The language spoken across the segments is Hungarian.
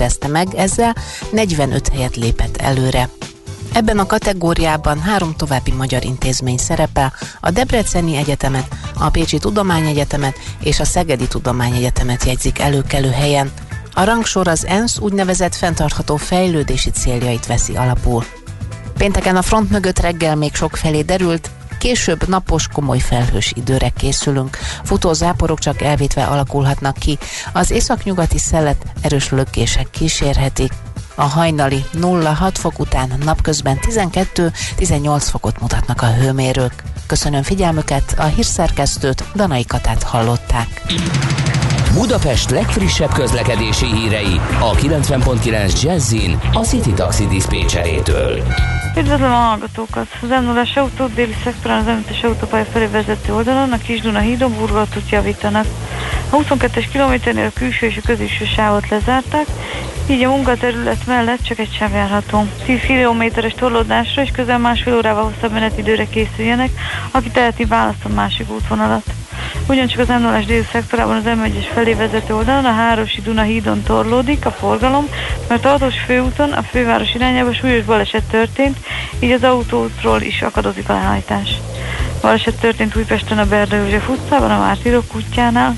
szerezte meg, ezzel 45 helyet lépett előre. Ebben a kategóriában három további magyar intézmény szerepel, a Debreceni Egyetemet, a Pécsi Tudományegyetemet és a Szegedi Tudományegyetemet jegyzik előkelő helyen. A rangsor az ENSZ úgynevezett fenntartható fejlődési céljait veszi alapul. Pénteken a front mögött reggel még sok felé derült, Később napos, komoly felhős időre készülünk. Futó záporok csak elvétve alakulhatnak ki. Az északnyugati szelet erős lökések kísérhetik. A hajnali 0-6 fok után napközben 12-18 fokot mutatnak a hőmérők. Köszönöm figyelmüket, a hírszerkesztőt, Danai Katát hallották. Budapest legfrissebb közlekedési hírei a 90.9 Jazzin a City Taxi Dispécsejétől. Üdvözlöm a hallgatókat! Az M0-as autó déli szektorán az M5-es autópálya felé vezető oldalon a Kisduna hídon burgolatot javítanak. A 22-es kilométernél a külső és a középső sávot lezárták, így a munkaterület mellett csak egy sáv járható. 10 kilométeres torlódásra és közel másfél órával hosszabb menetidőre készüljenek, aki teheti választ a másik útvonalat. Ugyancsak az m 0 déli szektorában az M1-es felé vezető oldalon a Hárosi Duna hídon torlódik a forgalom, mert a autós főúton a főváros irányába súlyos baleset történt, így az autótról is akadozik a lehajtás. Baleset történt Újpesten a Berda József utcában, a Mártirok útjánál.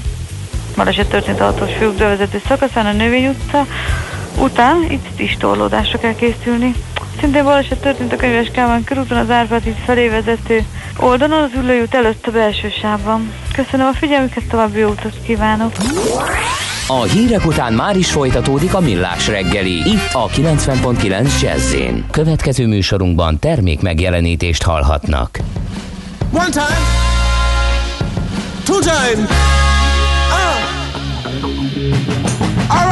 Baleset történt a autós főút bevezető szakaszán, a Növény utca, után itt is torlódásra kell készülni. Szintén baleset történt a Könyves Kálmán körúton az Árpád felé vezető oldalon, az ülőjút előtt a belső sávban. Köszönöm a figyelmüket, további jó utat kívánok! A hírek után már is folytatódik a millás reggeli, itt a 90.9 jazz Következő műsorunkban termék megjelenítést hallhatnak. One time, two time, uh. All right.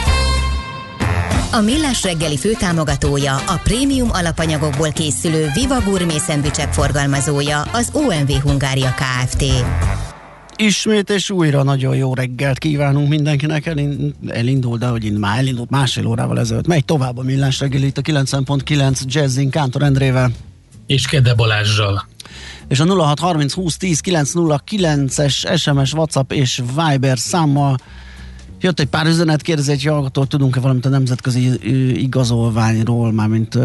A Millás reggeli főtámogatója, a prémium alapanyagokból készülő Viva Gourmet szendvicsek forgalmazója, az OMV Hungária Kft. Ismét és újra nagyon jó reggelt kívánunk mindenkinek. Elind, elindul, de hogy már elindult másfél órával ezelőtt. Megy tovább a Millás reggeli itt a 90.9 Jazzin Kántor Endrével. És Kede Balázsjal és a 0630 20 10 909-es SMS, WhatsApp és Viber számmal Jött egy pár üzenet, kérdezi egy hallgató, tudunk-e valamit a nemzetközi igazolványról, mármint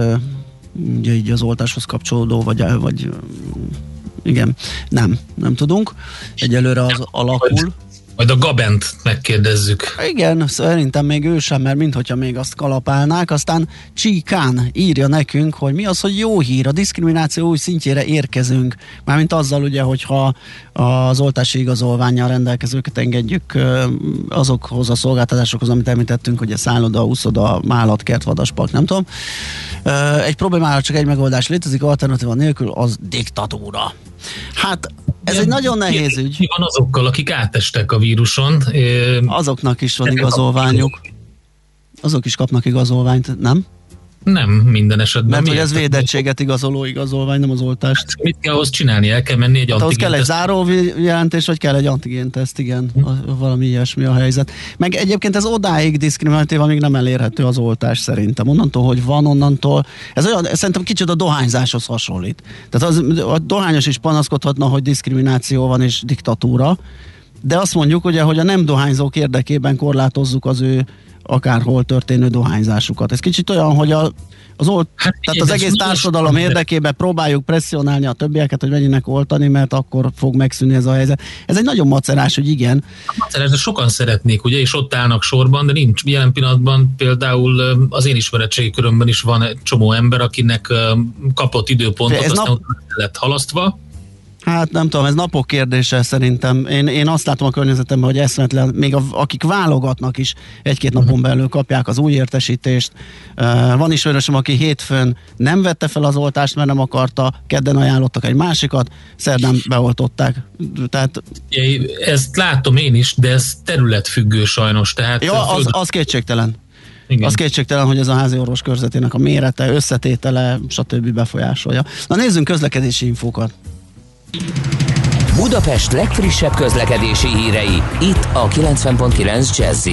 ugye így az oltáshoz kapcsolódó, vagy, vagy igen, nem, nem tudunk. Egyelőre az alakul. Majd a Gabent megkérdezzük. Igen, szerintem még ő sem, mert mintha még azt kalapálnák. Aztán Csíkán írja nekünk, hogy mi az, hogy jó hír, a diszkrimináció új szintjére érkezünk. Mármint azzal ugye, hogyha az oltási igazolványjal rendelkezőket engedjük azokhoz a szolgáltatásokhoz, amit említettünk, hogy a szálloda, úszoda, mállatkert, vadaspark, nem tudom. Egy problémára csak egy megoldás létezik, alternatíva nélkül az diktatúra. Hát ez ja, egy nagyon nehéz ügy. Mi van azokkal, akik átestek a víruson? Azoknak is van igazolványuk. Azok is kapnak igazolványt, nem? Nem, minden esetben. Mert hogy ez védettséget igazoló igazolvány, nem az oltást. Hát, mit kell ahhoz csinálni? El kell menni egy hát ahhoz kell egy záró jelentés, vagy kell egy teszt, igen. Hm. A, valami ilyesmi a helyzet. Meg egyébként ez odáig diszkriminatív, amíg nem elérhető az oltás szerintem. Onnantól, hogy van, onnantól. Ez olyan, szerintem kicsit a dohányzáshoz hasonlít. Tehát az, a dohányos is panaszkodhatna, hogy diszkrimináció van és diktatúra, de azt mondjuk ugye, hogy a nem dohányzók érdekében korlátozzuk az ő akárhol történő dohányzásukat. Ez kicsit olyan, hogy a, az, olt, hát, tehát az egész társadalom érdekében próbáljuk presszionálni a többieket, hogy menjenek oltani, mert akkor fog megszűnni ez a helyzet. Ez egy nagyon macerás, hogy igen. Macerás, de sokan szeretnék, ugye, és ott állnak sorban, de nincs jelen pillanatban például az én ismeretségi körömben is van egy csomó ember, akinek kapott időpontot, ez aztán nap... lett halasztva Hát nem tudom, ez napok kérdése szerintem. Én, én azt látom a környezetemben, hogy eszmetlen, még a, akik válogatnak is egy-két napon mhm. belül kapják az új értesítést. Uh, van ismerősöm, aki hétfőn nem vette fel az oltást, mert nem akarta, kedden ajánlottak egy másikat, szerdán beoltották. Tehát... Ezt látom én is, de ez területfüggő sajnos. Tehát ja, az, az kétségtelen. Igen. Az kétségtelen, hogy ez a házi orvos körzetének a mérete, összetétele, stb. befolyásolja. Na nézzünk közlekedési infókat. Budapest legfrissebb közlekedési hírei, itt a 90.9 jazz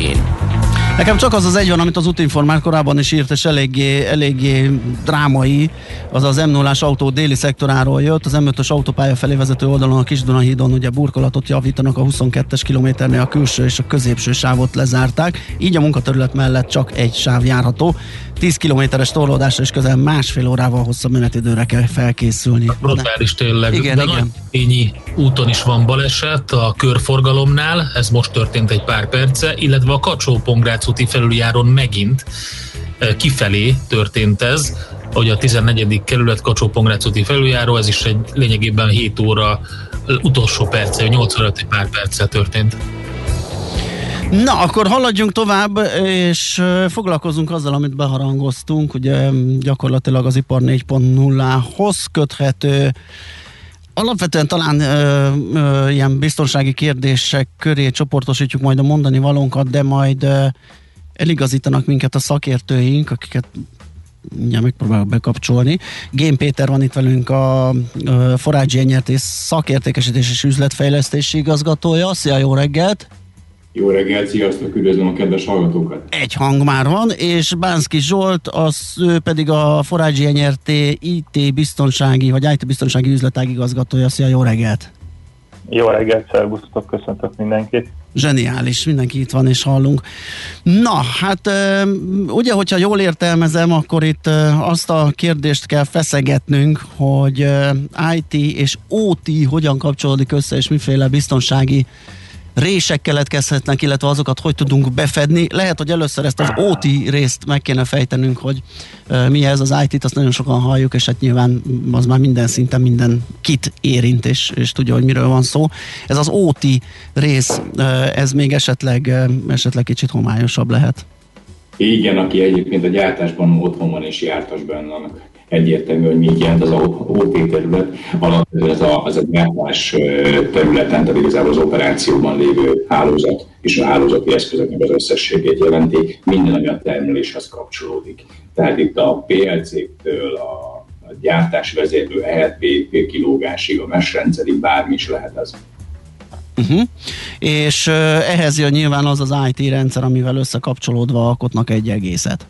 Nekem csak az az egy van, amit az útinformál korábban is írt, és eléggé, eléggé drámai, az az m 0 autó déli szektoráról jött, az M5-ös autópálya felé vezető oldalon a Kisdunahídon ugye burkolatot javítanak a 22-es kilométernél a külső és a középső sávot lezárták, így a munkaterület mellett csak egy sáv járható. 10 kilométeres torlódásra és közel másfél órával hosszabb menetidőre kell felkészülni. Brutális tényleg. Igen, De igen. Ényi úton is van baleset a körforgalomnál, ez most történt egy pár perce, illetve a kacsó úti felüljáron megint eh, kifelé történt ez, hogy a 14. kerület kacsó úti felüljáró, ez is egy lényegében 7 óra utolsó perce, 8 óra pár perccel történt. Na, akkor haladjunk tovább, és foglalkozunk azzal, amit beharangoztunk, ugye gyakorlatilag az ipar 4.0-hoz köthető Alapvetően talán ö, ö, ilyen biztonsági kérdések köré csoportosítjuk majd a mondani valónkat, de majd ö, eligazítanak minket a szakértőink, akiket mindjárt megpróbálok bekapcsolni. Gén Péter van itt velünk a, Forágyi Enyertés szakértékesítés és üzletfejlesztési igazgatója. Szia, jó reggelt! Jó reggelt, sziasztok, üdvözlöm a kedves hallgatókat! Egy hang már van, és Bánszki Zsolt, az ő pedig a Forágyi NRT IT biztonsági, vagy IT biztonsági üzletág igazgatója. Szia, jó reggelt! Jó reggelt, szervusztok, köszöntök mindenkit! Zseniális, mindenki itt van és hallunk. Na, hát ugye, hogyha jól értelmezem, akkor itt azt a kérdést kell feszegetnünk, hogy IT és OT hogyan kapcsolódik össze, és miféle biztonsági rések keletkezhetnek, illetve azokat hogy tudunk befedni. Lehet, hogy először ezt az OT részt meg kéne fejtenünk, hogy mi ez az IT-t, azt nagyon sokan halljuk, és hát nyilván az már minden szinten minden kit érint, és, és tudja, hogy miről van szó. Ez az OT rész, ez még esetleg, esetleg kicsit homályosabb lehet. Igen, aki egyébként a gyártásban otthon van és jártas benne, annak egyértelmű, hogy mit jelent az a OT terület. Alapvetően ez a, az a gyártás területen, tehát igazából az operációban lévő hálózat és a hálózati eszközöknek az összességét jelenti, minden, ami a termeléshez kapcsolódik. Tehát itt a PLC-től a a gyártás vezérlő EHP kilógásig, a mesrendszerig, bármi is lehet ez. Uh-huh. És uh, ehhez jön nyilván az az IT rendszer, amivel összekapcsolódva alkotnak egy egészet.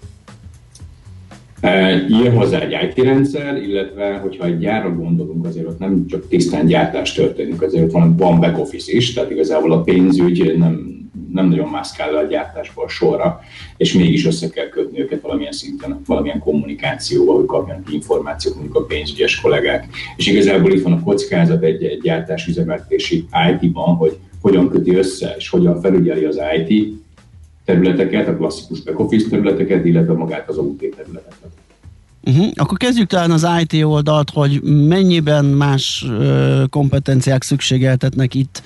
Ilyen hozzá egy IT rendszer, illetve hogyha egy gyárra gondolunk, azért ott nem csak tisztán gyártás történik, azért ott van, van back office is, tehát igazából a pénzügy nem, nem nagyon mászkál a gyártásból sorra, és mégis össze kell kötni őket valamilyen szinten, valamilyen kommunikációval, hogy kapjanak információt mondjuk a pénzügyes kollégák. És igazából itt van a kockázat egy, egy gyártás üzemeltetési IT-ban, hogy hogyan köti össze, és hogyan felügyeli az IT területeket, a klasszikus back office területeket, illetve magát az OT területeket. Uh-huh. Akkor kezdjük talán az IT oldalt, hogy mennyiben más ö, kompetenciák szükségeltetnek itt,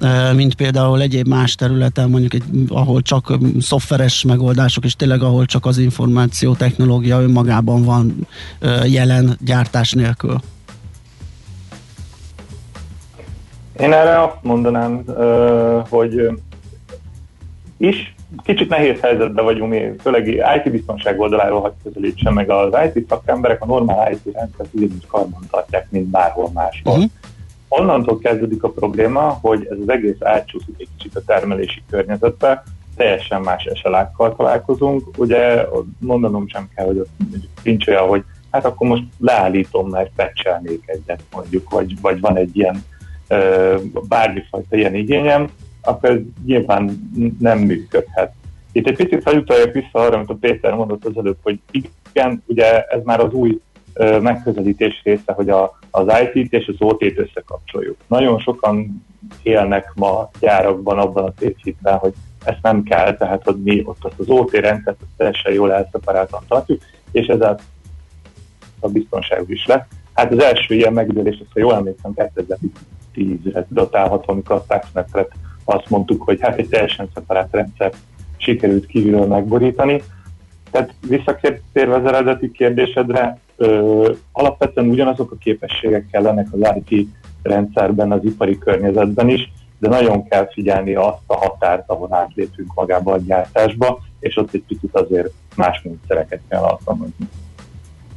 ö, mint például egyéb más területen, mondjuk egy, ahol csak szoftveres megoldások, és tényleg ahol csak az információ technológia önmagában van ö, jelen gyártás nélkül. Én erre azt mondanám, hogy is kicsit nehéz helyzetben vagyunk mi, főleg IT biztonság oldaláról, hogy közelítsem meg az IT szakemberek, a normál IT rendszert ugyanúgy karban tartják, mint bárhol máshol. Uh-huh. Onnantól kezdődik a probléma, hogy ez az egész átcsúszik egy kicsit a termelési környezetbe, teljesen más eselákkal találkozunk. Ugye mondanom sem kell, hogy nincs olyan, hogy hát akkor most leállítom, mert pecselnék egyet mondjuk, vagy, vagy van egy ilyen bármifajta ilyen igényem, akkor ez nyilván nem működhet. Itt egy picit hajutaljak vissza arra, amit a Péter mondott az előbb, hogy igen, ugye ez már az új megközelítés része, hogy a, az IT-t és az OT-t összekapcsoljuk. Nagyon sokan élnek ma gyárakban abban a tévhitben, hogy ezt nem kell, tehát hogy mi ott az, az OT rendszert teljesen jól elszeparáltan tartjuk, és ezzel a biztonságos is lesz. Hát az első ilyen megdőlés, ha jól emlékszem, 2010-re datálható, amikor a Stuxnet azt mondtuk, hogy hát egy teljesen szeparát rendszer sikerült kívülről megborítani. Tehát visszakértérve az eredeti kérdésedre, ö, alapvetően ugyanazok a képességek kellenek az IT rendszerben, az ipari környezetben is, de nagyon kell figyelni azt a határt, ahol átlépünk magába a gyártásba, és ott egy picit azért más módszereket kell alkalmazni.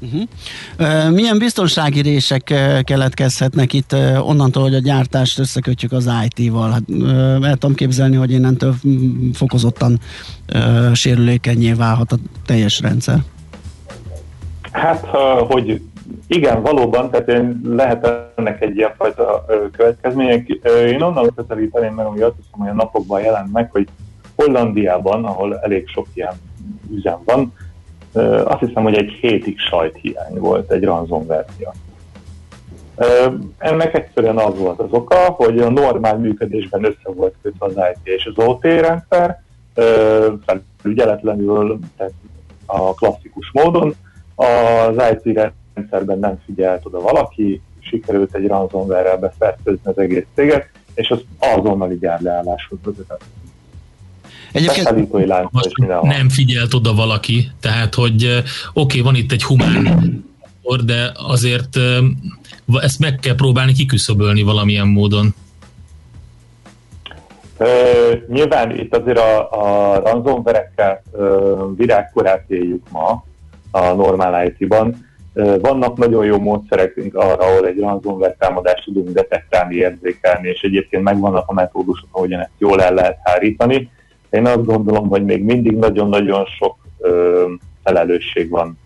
Uh-huh. Milyen biztonsági rések keletkezhetnek itt onnantól, hogy a gyártást összekötjük az IT-val? Hát, el tudom képzelni, hogy innentől fokozottan sérülékenyé válhat a teljes rendszer. Hát, hogy igen, valóban, tehát lehet ennek egy ilyenfajta következmények. Én onnan közelíteném meg, ami azt hiszem, hogy a napokban jelent meg, hogy Hollandiában, ahol elég sok ilyen üzem van, azt hiszem, hogy egy hétig sajthiány volt egy ransomware miatt. Ennek egyszerűen az volt az oka, hogy a normál működésben össze volt kötve az IT és az OT rendszer, felügyeletlenül, tehát a klasszikus módon. Az IT rendszerben nem figyelt oda valaki, sikerült egy ransomware-rel befertőzni az egész céget, és az azonnali gyárleálláshoz vezetett. Egyébként nem figyelt oda valaki, tehát hogy oké, okay, van itt egy humán de azért ezt meg kell próbálni kiküszöbölni valamilyen módon. Uh, nyilván itt azért a, a ransomware-ekkel virágkorát éljük ma a normál IT-ban. Vannak nagyon jó módszerek arra, ahol egy ransomware támadást tudunk detektálni, érzékelni, és egyébként megvannak a metódusok, ahogyan ezt jól el lehet hárítani én azt gondolom, hogy még mindig nagyon-nagyon sok ö, felelősség van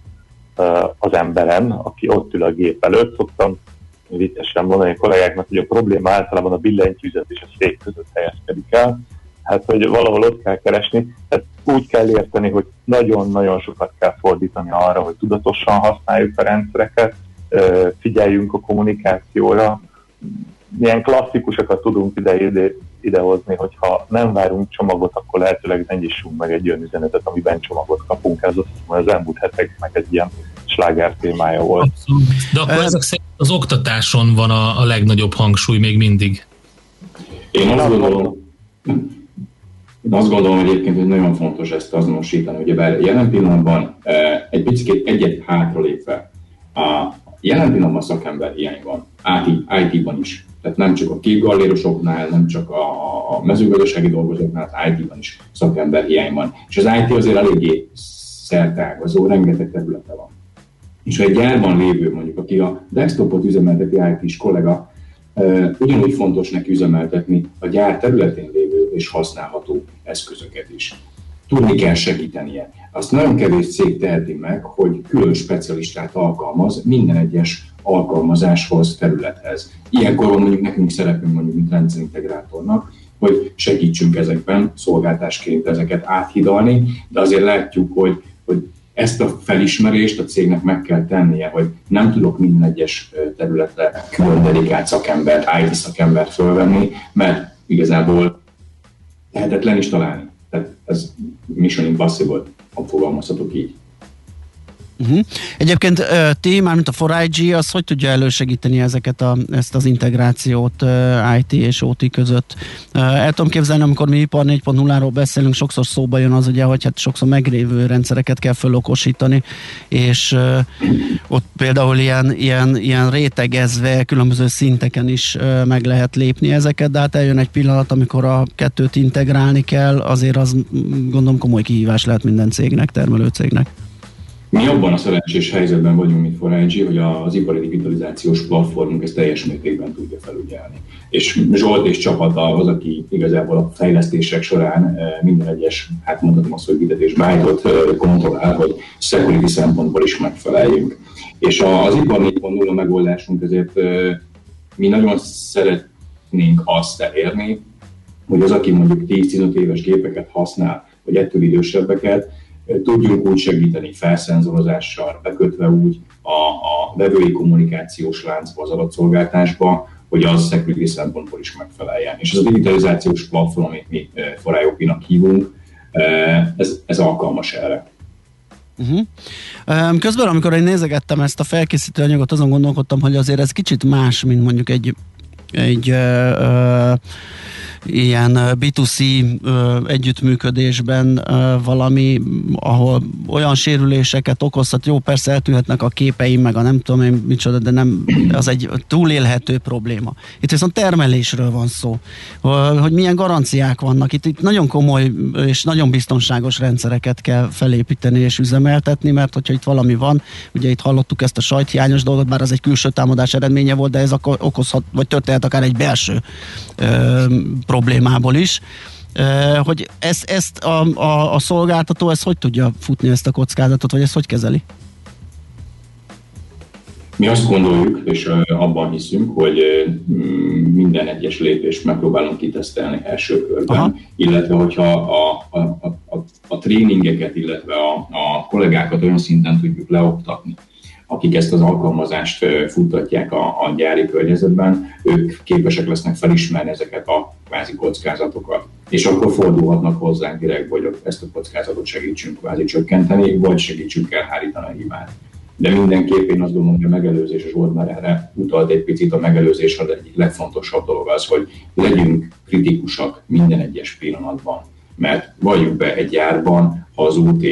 ö, az emberen, aki ott ül a gép előtt. Szoktam viccesen mondani a kollégáknak, hogy a probléma általában a billentyűzet és a szék között helyezkedik el. Hát, hogy valahol ott kell keresni. Tehát úgy kell érteni, hogy nagyon-nagyon sokat kell fordítani arra, hogy tudatosan használjuk a rendszereket, figyeljünk a kommunikációra, milyen klasszikusokat tudunk ide, idehozni, hogyha nem várunk csomagot, akkor lehetőleg ne nyissunk meg egy olyan üzenetet, amiben csomagot kapunk. Ez azt hiszem, az elmúlt hetek meg egy ilyen sláger témája volt. Abszolút. De akkor ezek szerint az oktatáson van a, a legnagyobb hangsúly még mindig. Én azt gondolom, Én azt gondolom egyébként, hogy nagyon fontos ezt azonosítani, hogy bár jelen pillanatban egy picit egyet hátralépve, a jelen pillanatban szakember hiány van, IT-ban is. Tehát nem csak a képgallérosoknál, nem csak a, mezőgazdasági dolgozóknál, az IT-ban is szakember hiány van. És az IT azért eléggé szertágazó, rengeteg területe van. És egy gyárban lévő, mondjuk, aki a desktopot üzemelteti IT-s kollega, ugyanúgy fontos neki üzemeltetni a gyár területén lévő és használható eszközöket is. Tudni kell segítenie. Azt nagyon kevés cég teheti meg, hogy külön specialistát alkalmaz minden egyes alkalmazáshoz, területhez. Ilyenkor van mondjuk nekünk szerepünk mondjuk, mint rendszerintegrátornak, hogy segítsünk ezekben szolgáltásként ezeket áthidalni, de azért látjuk, hogy, hogy ezt a felismerést a cégnek meg kell tennie, hogy nem tudok minden egyes területre külön dedikált szakembert, IT szakembert fölvenni, mert igazából lehetetlen is találni. Tehát ez mission impossible, ha fogalmazhatok így. Uh-huh. Egyébként ti, mármint a 4IG, az hogy tudja elősegíteni ezeket a, ezt az integrációt IT és OT között? El tudom képzelni, amikor mi ipar 4.0-ról beszélünk, sokszor szóba jön az ugye, hogy hát sokszor megrévő rendszereket kell fölokosítani, és ott például ilyen, ilyen, ilyen rétegezve különböző szinteken is meg lehet lépni ezeket, de hát eljön egy pillanat, amikor a kettőt integrálni kell, azért az gondolom komoly kihívás lehet minden cégnek, termelő cégnek. Mi abban a szerencsés helyzetben vagyunk, mint Forágyi, hogy az ipari digitalizációs platformunk ezt teljes mértékben tudja felügyelni. És Zsolt és csapata az, aki igazából a fejlesztések során eh, minden egyes, hát mondhatom azt, hogy bitet és byte eh, kontrollál, hogy security szempontból is megfeleljünk. És az ipar 4.0 megoldásunk ezért eh, mi nagyon szeretnénk azt elérni, hogy az, aki mondjuk 10-15 éves gépeket használ, vagy ettől idősebbeket, tudjunk úgy segíteni felszenzorozással, bekötve úgy a, a vevői kommunikációs láncba, az adatszolgáltásba, hogy az security szempontból is megfeleljen. És ez a digitalizációs platform, amit mi Foriopinak hívunk, ez, ez alkalmas erre. Uh-huh. Közben, amikor én nézegettem ezt a felkészítő anyagot, azon gondolkodtam, hogy azért ez kicsit más, mint mondjuk egy, egy uh, ilyen B2C együttműködésben valami, ahol olyan sérüléseket okozhat, jó, persze eltűnhetnek a képeim, meg a nem tudom én micsoda, de nem, az egy túlélhető probléma. Itt viszont termelésről van szó, hogy milyen garanciák vannak. Itt, itt nagyon komoly és nagyon biztonságos rendszereket kell felépíteni és üzemeltetni, mert hogyha itt valami van, ugye itt hallottuk ezt a sajthiányos dolgot, bár az egy külső támadás eredménye volt, de ez akkor okozhat, vagy történhet akár egy belső ö, problémából is, hogy ezt, ezt a, a, a szolgáltató ezt hogy tudja futni ezt a kockázatot, vagy ezt hogy kezeli? Mi azt gondoljuk, és abban hiszünk, hogy minden egyes lépést megpróbálunk kitesztelni első körben, Aha. illetve hogyha a, a, a, a, a tréningeket, illetve a, a kollégákat olyan szinten tudjuk leoktatni, akik ezt az alkalmazást futtatják a, a gyári környezetben, ők képesek lesznek felismerni ezeket a kvázi kockázatokat. És akkor fordulhatnak hozzánk direkt, hogy ezt a kockázatot segítsünk kvázi csökkenteni, vagy segítsünk elhárítani a hibát. De mindenképp én azt gondolom, hogy a megelőzés, és volt már erre utalt egy picit, a megelőzés az egyik legfontosabb dolog az, hogy legyünk kritikusak minden egyes pillanatban mert valljuk be egy gyárban, ha az UT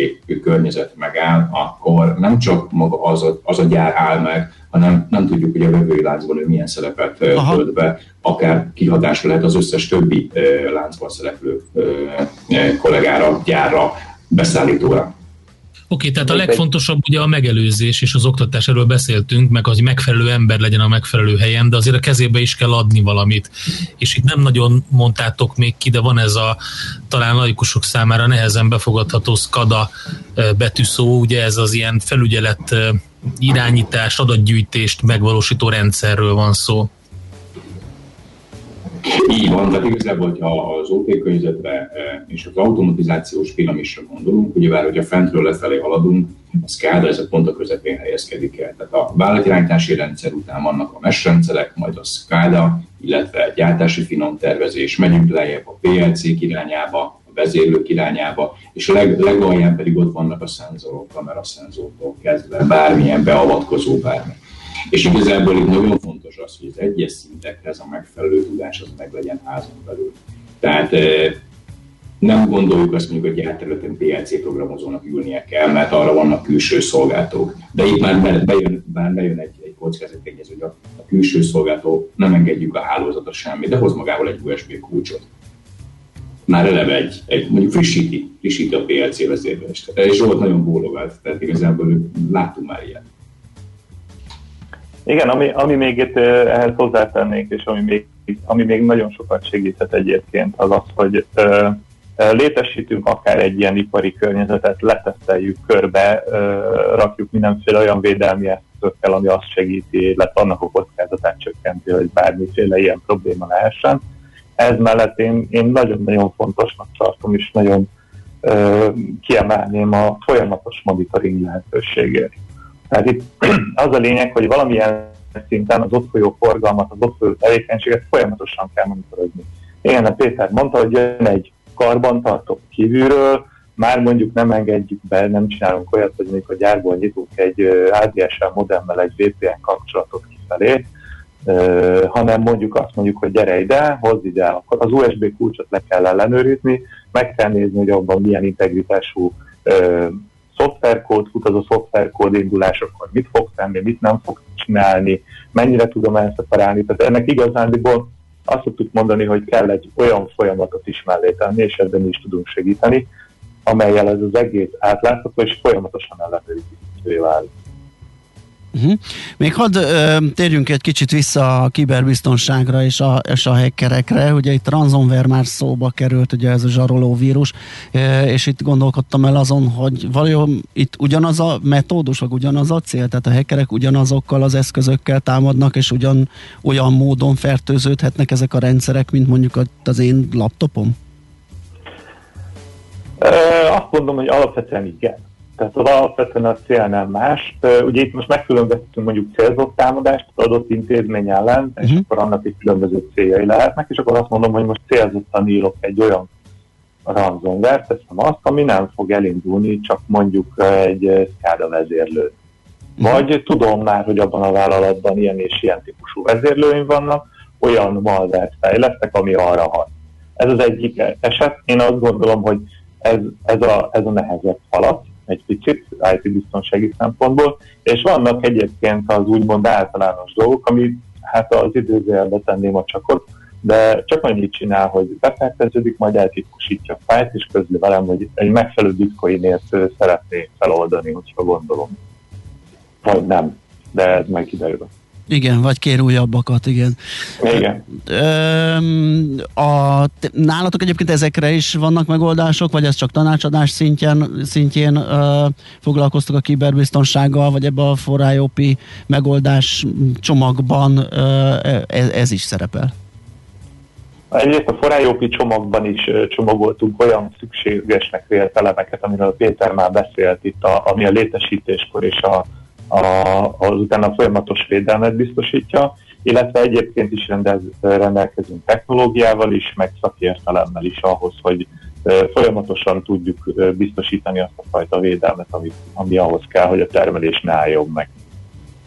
környezet megáll, akkor nem csak maga az a, az a gyár áll meg, hanem nem tudjuk, hogy a vevői láncban ő milyen szerepet tölt be, akár kihatás lehet az összes többi láncban szereplő kollégára, gyárra, beszállítóra. Oké, tehát a legfontosabb ugye a megelőzés és az oktatás, erről beszéltünk, meg az, hogy megfelelő ember legyen a megfelelő helyen, de azért a kezébe is kell adni valamit. És itt nem nagyon mondtátok még ki, de van ez a talán laikusok számára nehezen befogadható SCADA betűszó, ugye ez az ilyen felügyelet irányítás, adatgyűjtést megvalósító rendszerről van szó. Így van, tehát igazából, hogyha az OT környezetre e, és az automatizációs piramisra gondolunk, ugyebár, hogyha fentről lefelé haladunk, a SCADA ez a pont a közepén helyezkedik el. Tehát a vállalatirányítási rendszer után vannak a MES rendszerek, majd a SCADA, illetve a gyártási finom tervezés, megyünk lejjebb a PLC irányába, vezérlők irányába, és a leg, legalján pedig ott vannak a szenzorok, kameraszenzortól kezdve bármilyen beavatkozó bármi. És igazából itt nagyon fontos az, hogy az egyes szintekre ez a megfelelő tudás az meg legyen házon belül. Tehát nem gondoljuk azt mondjuk, hogy gyárterületen PLC programozónak ülnie kell, mert arra vannak külső szolgáltók. De itt már bejön, már bejön egy, egy kockázategyez, hogy a, a külső szolgáltó nem engedjük a hálózatot semmi, de hoz magával egy USB kulcsot. Már eleve egy, egy mondjuk frissíti, frissíti a PLC vezérlést. És Zsolt nagyon bólogált, tehát igazából láttunk már ilyet. Igen, ami, ami még itt ehhez hozzátennék, és ami még, ami még nagyon sokat segíthet egyébként, az az, hogy ö, létesítünk akár egy ilyen ipari környezetet, leteszteljük körbe, rakjuk mindenféle olyan védelmi eszközökkel, ami azt segíti, illetve annak a kockázatát csökkenti, hogy bármiféle ilyen probléma lehessen. Ez mellett én, én nagyon-nagyon fontosnak tartom, és nagyon ö, kiemelném a folyamatos monitoring lehetőségét. Tehát itt az a lényeg, hogy valamilyen szinten az ott folyó forgalmat, az ott folyó tevékenységet folyamatosan kell monitorozni. Igen, a Péter mondta, hogy jön egy karbantartó kívülről, már mondjuk nem engedjük be, nem csinálunk olyat, hogy mondjuk a gyárból nyitunk egy ADSL modemmel egy VPN kapcsolatot kifelé, hanem mondjuk azt mondjuk, hogy gyere ide, hozz ide, akkor az USB kulcsot le kell ellenőrizni, meg kell nézni, hogy abban milyen integritású szoftverkód fut, az a szoftverkód indulásokor mit fog tenni, mit nem fog csinálni, mennyire tudom elszeparálni. Tehát ennek igazándiból azt szoktuk mondani, hogy kell egy olyan folyamatot is mellé tenni, és ebben is tudunk segíteni, amelyel ez az egész átlátható és folyamatosan ellenőrizhetővé válik. Uh-huh. Még hadd ö, térjünk egy kicsit vissza a kiberbiztonságra és a, és a hackerekre. Ugye itt ransomware már szóba került, ugye ez a zsaroló vírus, és itt gondolkodtam el azon, hogy valójában itt ugyanaz a metódus, vagy ugyanaz a cél, tehát a hackerek ugyanazokkal az eszközökkel támadnak, és ugyan olyan módon fertőződhetnek ezek a rendszerek, mint mondjuk az én laptopom? Azt mondom, hogy alapvetően igen. Tehát az alapvetően a cél nem más. Ugye itt most megkülönböztetünk mondjuk célzott támadást az adott intézmény ellen, uh-huh. és mhm. akkor annak is különböző céljai lehetnek, és akkor azt mondom, hogy most célzottan írok egy olyan ransomware teszem azt, ami nem fog elindulni, csak mondjuk egy SCADA vezérlő. Uh-huh. Vagy tudom már, hogy abban a vállalatban ilyen és ilyen típusú vezérlőim vannak, olyan malvert fejlesztek, ami arra hat. Ez az egyik eset. Én azt gondolom, hogy ez, ez, a, ez a nehezebb falat, egy picit IT-biztonsági szempontból, és vannak egyébként az úgymond általános dolgok, ami hát az időzőjelbe tenném a csakot, de csak annyit csinál, hogy beferteződik, majd eltitkosítja a fájt, és közli velem, hogy egy megfelelő bitcoinért szeretné feloldani, hogyha gondolom. Vagy nem, de ez majd kiderül. Igen, vagy kér újabbakat, igen. Igen. A, nálatok egyébként ezekre is vannak megoldások, vagy ez csak tanácsadás szintjén, szintjén ö, foglalkoztok a kiberbiztonsággal, vagy ebbe a forrájópi megoldás csomagban ö, ez, ez is szerepel? Egyrészt a forrájópi csomagban is csomagoltunk olyan szükségesnek vélt elemeket, amiről Péter már beszélt itt, a, ami a létesítéskor és a a, az utána folyamatos védelmet biztosítja, illetve egyébként is rendez, rendelkezünk technológiával is, meg szakértelemmel is ahhoz, hogy folyamatosan tudjuk biztosítani azt a fajta védelmet, ami, ami ahhoz kell, hogy a termelés ne álljon meg.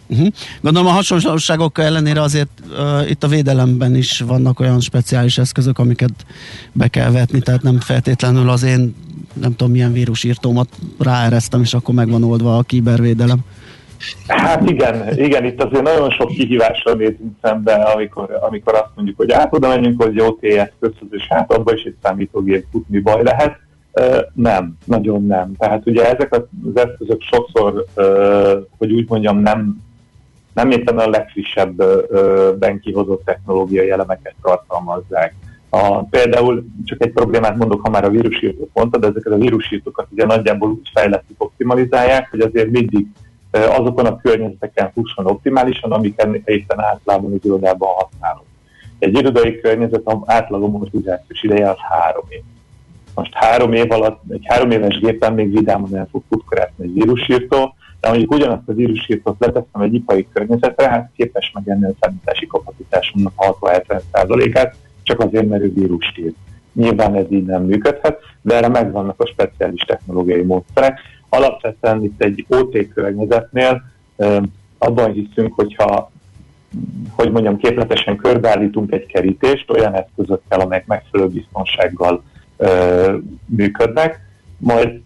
Uh-huh. Gondolom a hasonlóságok ellenére azért uh, itt a védelemben is vannak olyan speciális eszközök, amiket be kell vetni, tehát nem feltétlenül az én nem tudom milyen vírusírtómat ráeresztem, és akkor megvan oldva a kibervédelem. Hát igen, igen, itt azért nagyon sok kihívással nézünk szembe, amikor, amikor azt mondjuk, hogy át oda menjünk, hogy jó eszközhöz, és hát abban is egy számítógép futni baj lehet. Nem, nagyon nem. Tehát ugye ezek az eszközök sokszor, hogy úgy mondjam, nem, nem éppen a legfrissebben kihozott technológiai elemeket tartalmazzák. A, például csak egy problémát mondok, ha már a vírusírtót mondtad, ezeket a vírusírtókat ugye nagyjából úgy fejlesztik, optimalizálják, hogy azért mindig azokon a környezeteken fusson optimálisan, amiken éppen általában az irodában használunk. Egy irodai környezet átlagos amortizációs ideje az három év. Most három év alatt, egy három éves gépen még vidáman el fog futkorászni egy vírusírtó, de mondjuk ugyanazt a vírusírtót leteszem egy ipari környezetre, hát képes megenni a számítási kapacitásomnak 60-70%-át, csak azért, mert ő vírust ír. Nyilván ez így nem működhet, de erre megvannak a speciális technológiai módszerek, alapvetően itt egy OT környezetnél abban hiszünk, hogyha hogy mondjam, képletesen körbeállítunk egy kerítést olyan eszközökkel, amelyek megfelelő biztonsággal működnek, majd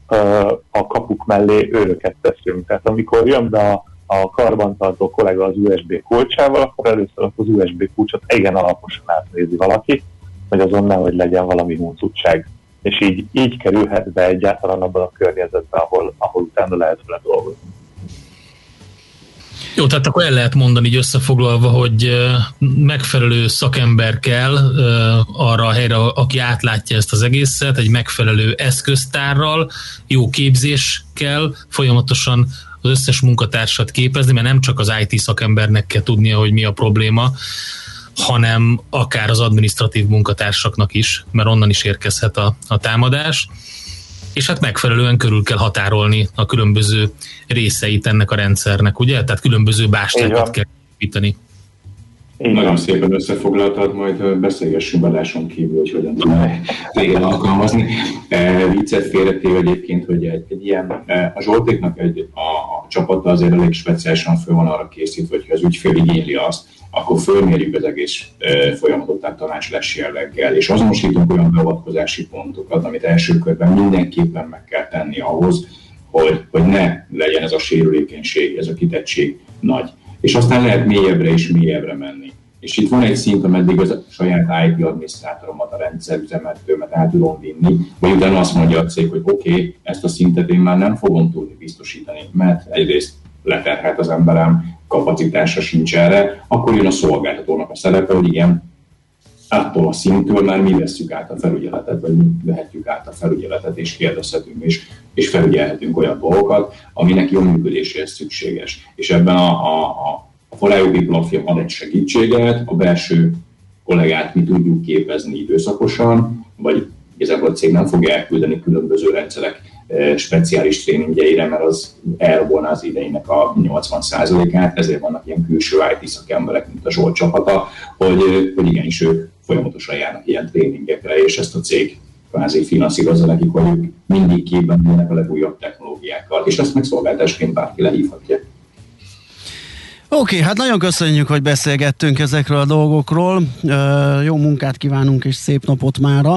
a kapuk mellé őröket teszünk. Tehát amikor jön be a, a karbantartó kollega az USB kulcsával, akkor először az USB kulcsot igen alaposan átnézi valaki, hogy azon hogy legyen valami huncutság. És így, így kerülhet be egyáltalán abban a környezetbe, ahol, ahol utána lehet vele dolgozni. Jó, tehát akkor el lehet mondani így összefoglalva, hogy megfelelő szakember kell arra a helyre, aki átlátja ezt az egészet, egy megfelelő eszköztárral, jó képzés kell, folyamatosan az összes munkatársat képezni, mert nem csak az IT szakembernek kell tudnia, hogy mi a probléma, hanem akár az administratív munkatársaknak is, mert onnan is érkezhet a, a támadás és hát megfelelően körül kell határolni a különböző részeit ennek a rendszernek, ugye? Tehát különböző bástákat kell építeni. Nagyon szépen összefoglaltad, majd beszélgessünk adáson kívül, hogy hogyan tudnál téged alkalmazni. E, viccet félretéve egyébként, hogy egy, egy ilyen, e, a Zsoltéknak egy, a, a csapata azért elég speciálisan föl van arra készítve, hogyha az ügyfél igényli azt, akkor fölmérjük az egész e, folyamatot, tehát tanácslás jelleggel, és azonosítunk olyan beavatkozási pontokat, amit első körben mindenképpen meg kell tenni ahhoz, hogy, hogy ne legyen ez a sérülékenység, ez a kitettség nagy és aztán lehet mélyebbre és mélyebbre menni. És itt van egy szint, ameddig az saját IT adminisztrátoromat, a rendszerüzemeltőmet el tudom vinni, vagy utána azt mondja a cég, hogy oké, okay, ezt a szintet én már nem fogom tudni biztosítani, mert egyrészt leterhet az emberem, kapacitása sincs erre, akkor jön a szolgáltatónak a szerepe, hogy igen, attól a szintől már mi veszük át a felügyeletet, vagy mi vehetjük át a felügyeletet, és kérdezhetünk, és, és felügyelhetünk olyan dolgokat, aminek jó működéséhez szükséges. És ebben a, a, a, a forrájogi platform ad egy segítséget, a belső kollégát mi tudjuk képezni időszakosan, vagy igazából a cég nem fogja elküldeni különböző rendszerek speciális tréningjeire, mert az elvolna az idejének a 80%-át, ezért vannak ilyen külső IT szakemberek, mint a Zsolt csapata, hogy, hogy igenis ők folyamatosan járnak ilyen tréningekre, és ezt a cég kvázi finanszírozza nekik, hogy ők mindig képben vannak a legújabb technológiákkal, és ezt meg szolgáltásként bárki lehívhatja. Oké, okay, hát nagyon köszönjük, hogy beszélgettünk ezekről a dolgokról. Jó munkát kívánunk és szép napot mára.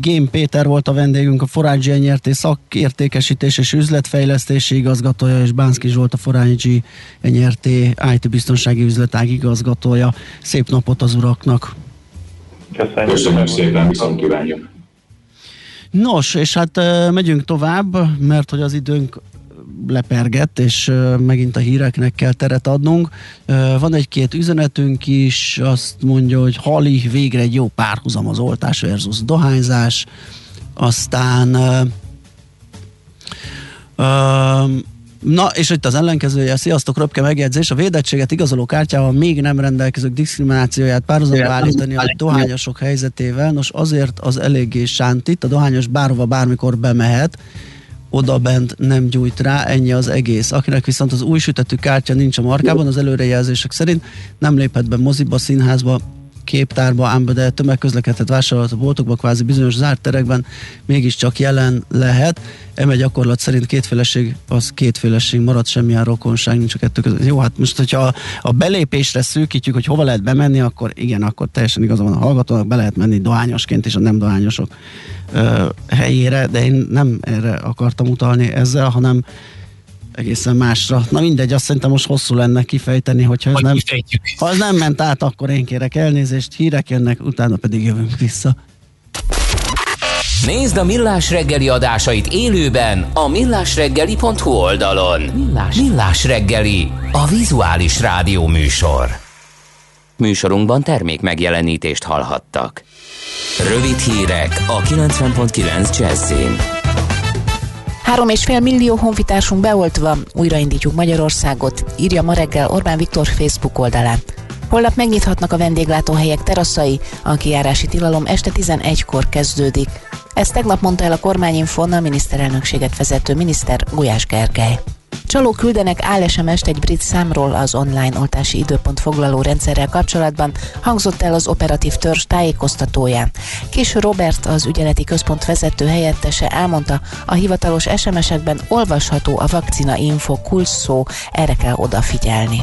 Gém Péter volt a vendégünk, a Forage nyerté szakértékesítés és üzletfejlesztési igazgatója, és Bánszki Zsolt a Forage nyerté IT biztonsági üzletág igazgatója. Szép napot az uraknak! Köszönjük, Köszönjük szépen, viszont kívánjuk! Nos, és hát megyünk tovább, mert hogy az időnk lepergett, és megint a híreknek kell teret adnunk. Van egy-két üzenetünk is, azt mondja, hogy Hali végre egy jó párhuzam az oltás versus dohányzás, aztán Na, és itt az ellenkezője, sziasztok, röpke megjegyzés, a védettséget igazoló kártyával még nem rendelkezők diszkriminációját párhuzamba állítani a dohányosok helyzetével, nos azért az eléggé sántít, a dohányos bárhova bármikor bemehet, oda bent nem gyújt rá, ennyi az egész. Akinek viszont az új sütetű kártya nincs a markában, az előrejelzések szerint nem léphet be moziba, színházba, képtárba, ám de tömegközlekedhet vásárolt a boltokba, kvázi bizonyos zárt terekben mégiscsak jelen lehet. Eme gyakorlat szerint kétféleség az kétféleség marad, semmilyen rokonság nincs a kettő között. Jó, hát most, hogyha a belépésre szűkítjük, hogy hova lehet bemenni, akkor igen, akkor teljesen igaza van a hallgatónak, be lehet menni dohányosként és a nem dohányosok ö, helyére, de én nem erre akartam utalni ezzel, hanem egészen másra. Na mindegy, azt szerintem most hosszú lenne kifejteni, hogyha ez, nem, ha ez nem ment át, akkor én kérek elnézést, hírek jönnek, utána pedig jövünk vissza. Nézd a Millás reggeli adásait élőben a millásreggeli.hu oldalon. Millás. Millás reggeli, a vizuális rádió műsor. Műsorunkban termék megjelenítést hallhattak. Rövid hírek a 90.9 Jazzin. Három és fél millió honfitársunk beoltva, újraindítjuk Magyarországot, írja ma reggel Orbán Viktor Facebook oldalán. Holnap megnyithatnak a vendéglátóhelyek teraszai, a kijárási tilalom este 11-kor kezdődik. Ezt tegnap mondta el a kormányinfon a miniszterelnökséget vezető miniszter Gulyás Gergely. Csalók küldenek állesemest egy brit számról az online oltási időpont foglaló rendszerrel kapcsolatban, hangzott el az operatív törzs tájékoztatóján. Késő Robert, az ügyeleti központ vezető helyettese elmondta, a hivatalos SMS-ekben olvasható a vakcina info kulcs erre kell odafigyelni.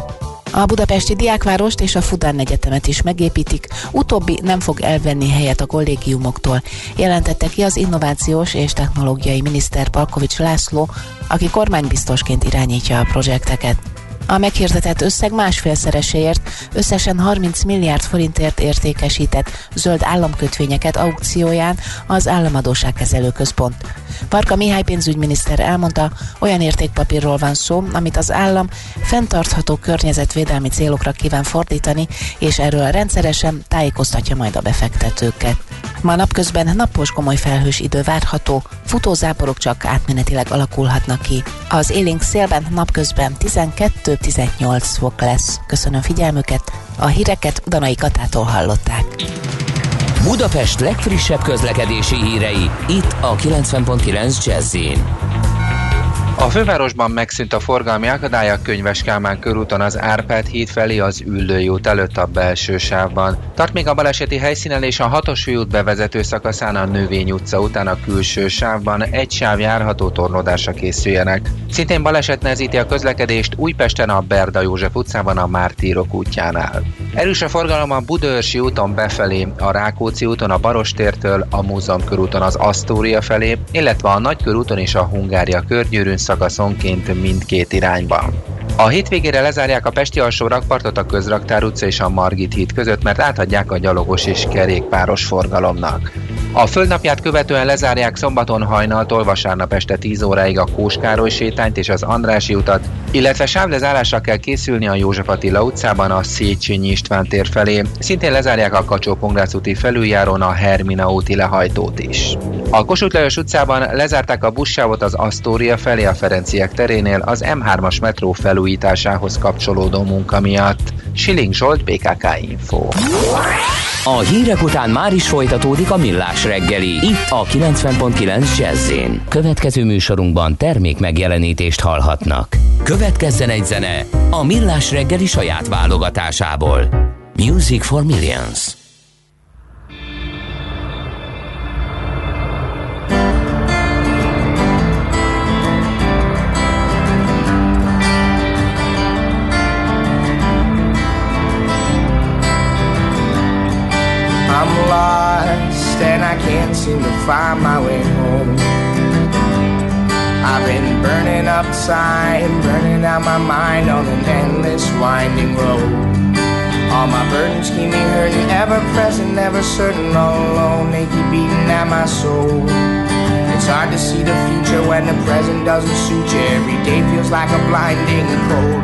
A budapesti diákvárost és a Fudán Egyetemet is megépítik, utóbbi nem fog elvenni helyet a kollégiumoktól, jelentette ki az innovációs és technológiai miniszter Palkovics László, aki kormánybiztosként irányítja a projekteket. A meghirdetett összeg másfélszereséért összesen 30 milliárd forintért értékesített zöld államkötvényeket aukcióján az Államadóságkezelő Központ. Parka Mihály pénzügyminiszter elmondta, olyan értékpapírról van szó, amit az állam fenntartható környezetvédelmi célokra kíván fordítani, és erről rendszeresen tájékoztatja majd a befektetőket. Ma napközben napos komoly felhős idő várható, futózáporok csak átmenetileg alakulhatnak ki. Az élénk szélben napközben 12-18 fok lesz. Köszönöm figyelmüket, a híreket Danai Katától hallották. Budapest legfrissebb közlekedési hírei, itt a 90.9 jazz a fővárosban megszűnt a forgalmi akadály a Könyves Kálmán körúton az Árpád híd felé az Üllői út előtt a belső sávban. Tart még a baleseti helyszínen és a hatos út bevezető szakaszán a Növény utca után a külső sávban egy sáv járható tornódásra készüljenek. Szintén baleset nehezíti a közlekedést Újpesten a Berda József utcában a Mártírok útjánál. Erős a forgalom a Budőrsi úton befelé, a Rákóczi úton a Barostértől, a Múzeum körúton az Asztória felé, illetve a Nagykörúton és a Hungária körgyűrűn szakaszonként mindkét irányban. A hétvégére lezárják a Pesti alsó rakpartot a Közraktár utca és a Margit híd között, mert átadják a gyalogos és kerékpáros forgalomnak. A földnapját követően lezárják szombaton hajnaltól vasárnap este 10 óráig a Kóskároly sétányt és az Andrási utat, illetve sávlezárásra kell készülni a József Attila utcában a Széchenyi István tér felé. Szintén lezárják a kacsó úti felüljárón a Hermina úti lehajtót is. A Kossuth Lajos utcában lezárták a buszsávot az Asztória felé Ferenciek terénél az M3-as metró felújításához kapcsolódó munka miatt. Siling Zsolt, BKK Info. A hírek után már is folytatódik a millás reggeli, itt a 90.9 jazz Következő műsorunkban termék megjelenítést hallhatnak. Következzen egy zene a millás reggeli saját válogatásából. Music for Millions. Can't seem to find my way home. I've been burning up and burning out my mind on an endless winding road. All my burdens keep me hurting, ever present, never certain, all alone, they keep beating at my soul. It's hard to see the future when the present doesn't suit you. Every day feels like a blinding cold,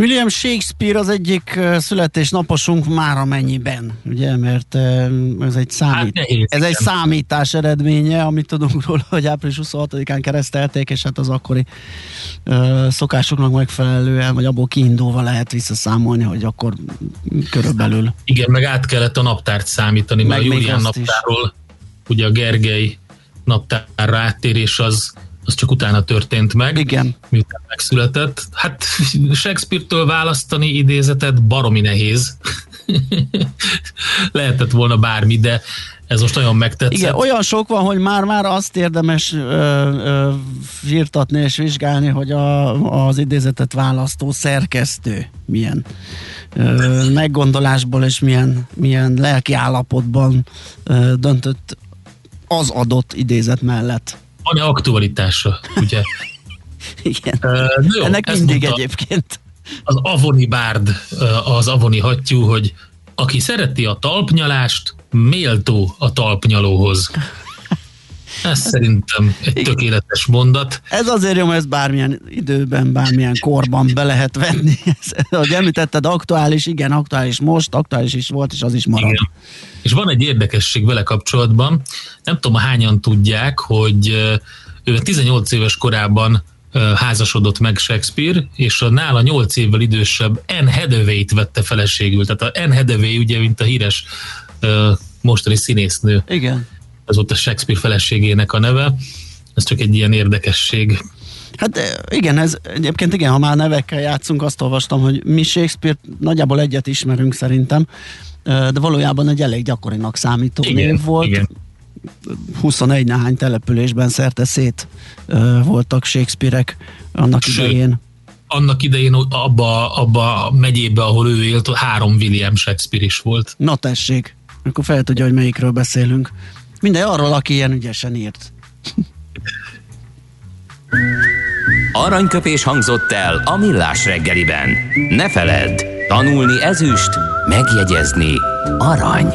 William Shakespeare az egyik születésnaposunk már amennyiben, ugye, mert ez egy, számít, hát nehéz, ez egy számítás eredménye, amit tudunk róla, hogy április 26-án keresztelték, és hát az akkori uh, szokásoknak megfelelően, vagy abból kiindulva lehet visszaszámolni, hogy akkor körülbelül. Igen, meg át kellett a naptárt számítani, meg mert a Julián naptárról, is. ugye a Gergely naptárra áttérés az az csak utána történt meg. Igen. Miután megszületett. Hát Shakespeare-től választani idézetet baromi nehéz. Lehetett volna bármi, de ez most nagyon megtetszett. Igen, olyan sok van, hogy már-már azt érdemes ö, ö, firtatni és vizsgálni, hogy a, az idézetet választó szerkesztő milyen ö, meggondolásból és milyen, milyen lelki állapotban ö, döntött az adott idézet mellett van-e aktualitása, ugye? Igen. Uh, jó, Ennek mindig egyébként. Az Avoni bárd, az Avoni hattyú, hogy aki szereti a talpnyalást, méltó a talpnyalóhoz. Ez szerintem egy tökéletes mondat. Ez azért jó, mert ezt bármilyen időben, bármilyen korban be lehet venni. Ez, ahogy említetted, aktuális, igen, aktuális most, aktuális is volt, és az is marad. Igen. És van egy érdekesség vele kapcsolatban, nem tudom, hányan tudják, hogy ő 18 éves korában házasodott meg Shakespeare, és a nála 8 évvel idősebb Anne Hathaway-t vette feleségül. Tehát a Anne Hathaway ugye, mint a híres mostani színésznő. Igen ez volt a Shakespeare feleségének a neve. Ez csak egy ilyen érdekesség. Hát eh, igen, ez egyébként igen, ha már nevekkel játszunk, azt olvastam, hogy mi Shakespeare nagyjából egyet ismerünk szerintem, eh, de valójában egy elég gyakorinak számító igen, név volt. Igen. 21 nehány településben szerte szét uh, voltak Shakespeare-ek annak Sőt, idején. Annak idején abba, abba a megyébe, ahol ő élt, három William Shakespeare is volt. Na tessék, akkor fel tudja, hogy melyikről beszélünk. Minden arról, aki ilyen ügyesen írt. Aranyköpés hangzott el a millás reggeliben. Ne feledd, tanulni ezüst, megjegyezni arany.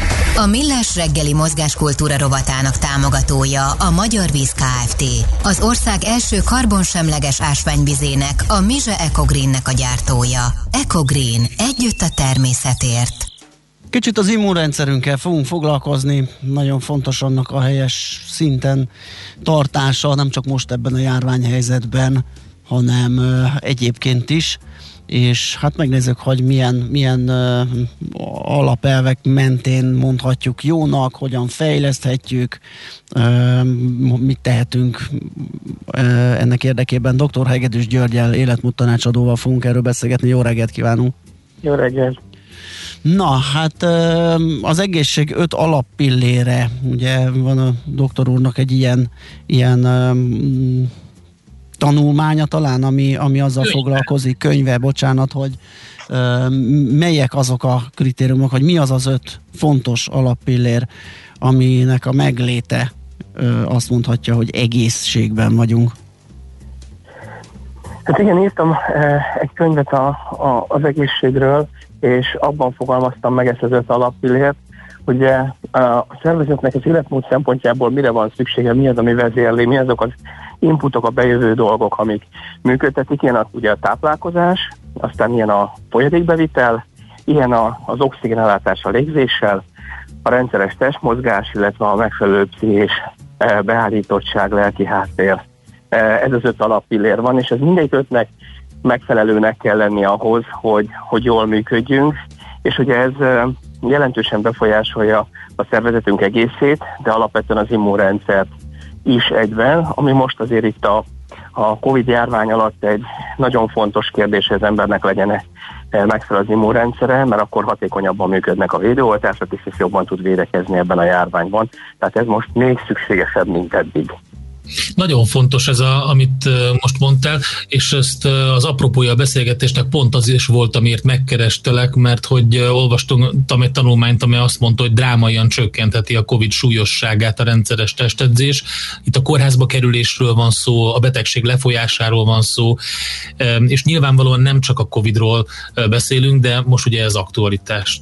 A Millás reggeli mozgáskultúra rovatának támogatója a Magyar Víz Kft. Az ország első karbonsemleges ásványvizének, a Mize Ecogreennek a gyártója. Ecogreen. Együtt a természetért. Kicsit az immunrendszerünkkel fogunk foglalkozni, nagyon fontos annak a helyes szinten tartása, nem csak most ebben a járványhelyzetben, hanem egyébként is és hát megnézzük, hogy milyen, milyen uh, alapelvek mentén mondhatjuk jónak, hogyan fejleszthetjük, uh, mit tehetünk uh, ennek érdekében. Dr. Hegedűs Györgyel életmódtanácsadóval fogunk erről beszélgetni. Jó reggelt kívánunk! Jó reggelt! Na, hát az egészség öt alappillére, ugye van a doktor úrnak egy ilyen, ilyen tanulmánya talán, ami, ami azzal könyve. foglalkozik, könyve, bocsánat, hogy ö, melyek azok a kritériumok, hogy mi az az öt fontos alappillér, aminek a megléte ö, azt mondhatja, hogy egészségben vagyunk. Hát igen, írtam egy könyvet a, a, az egészségről, és abban fogalmaztam meg ezt az öt alappillért, hogy a szervezetnek az életmód szempontjából mire van szüksége, mi az, ami vezérli, mi azok az inputok, a bejövő dolgok, amik működtetik, ilyen a, ugye a táplálkozás, aztán ilyen a folyadékbevitel, ilyen a, az oxigénellátás a légzéssel, a rendszeres testmozgás, illetve a megfelelő pszichés e, beállítottság, lelki háttér. E, ez az öt alappillér van, és ez mindegyik ötnek megfelelőnek kell lenni ahhoz, hogy, hogy jól működjünk, és ugye ez e, jelentősen befolyásolja a szervezetünk egészét, de alapvetően az immunrendszert is egyben, ami most azért itt a, a Covid járvány alatt egy nagyon fontos kérdés, hogy az embernek legyen -e megfelelő az immunrendszere, mert akkor hatékonyabban működnek a védőoltások, és jobban tud védekezni ebben a járványban. Tehát ez most még szükségesebb, mint eddig. Nagyon fontos ez, a, amit most mondtál, és ezt az apropója a beszélgetésnek pont az is volt, amiért megkerestelek, mert hogy olvastam egy tanulmányt, ami azt mondta, hogy drámaian csökkentheti a COVID súlyosságát a rendszeres testedzés. Itt a kórházba kerülésről van szó, a betegség lefolyásáról van szó, és nyilvánvalóan nem csak a COVID-ról beszélünk, de most ugye ez aktualitás.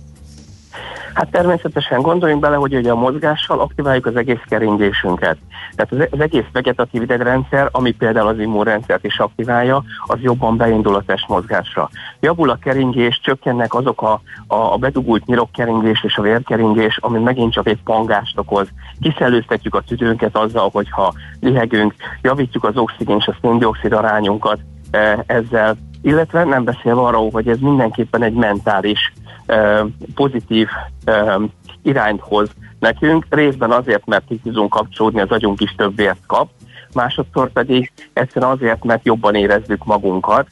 Hát természetesen gondoljunk bele, hogy ugye a mozgással aktiváljuk az egész keringésünket. Tehát az, egész vegetatív idegrendszer, ami például az immunrendszert is aktiválja, az jobban beindul a testmozgásra. Javul a keringés, csökkennek azok a, a, a bedugult nyirokkeringés és a vérkeringés, ami megint csak egy pangást okoz. Kiszellőztetjük a tüdőnket azzal, hogyha lihegünk, javítjuk az oxigén és a széndiokszid arányunkat e, ezzel, illetve nem beszélve arról, hogy ez mindenképpen egy mentális pozitív irányt hoz nekünk, részben azért, mert ki tudunk kapcsolódni, az agyunk is több vért kap, másodszor pedig egyszerűen azért, mert jobban érezzük magunkat,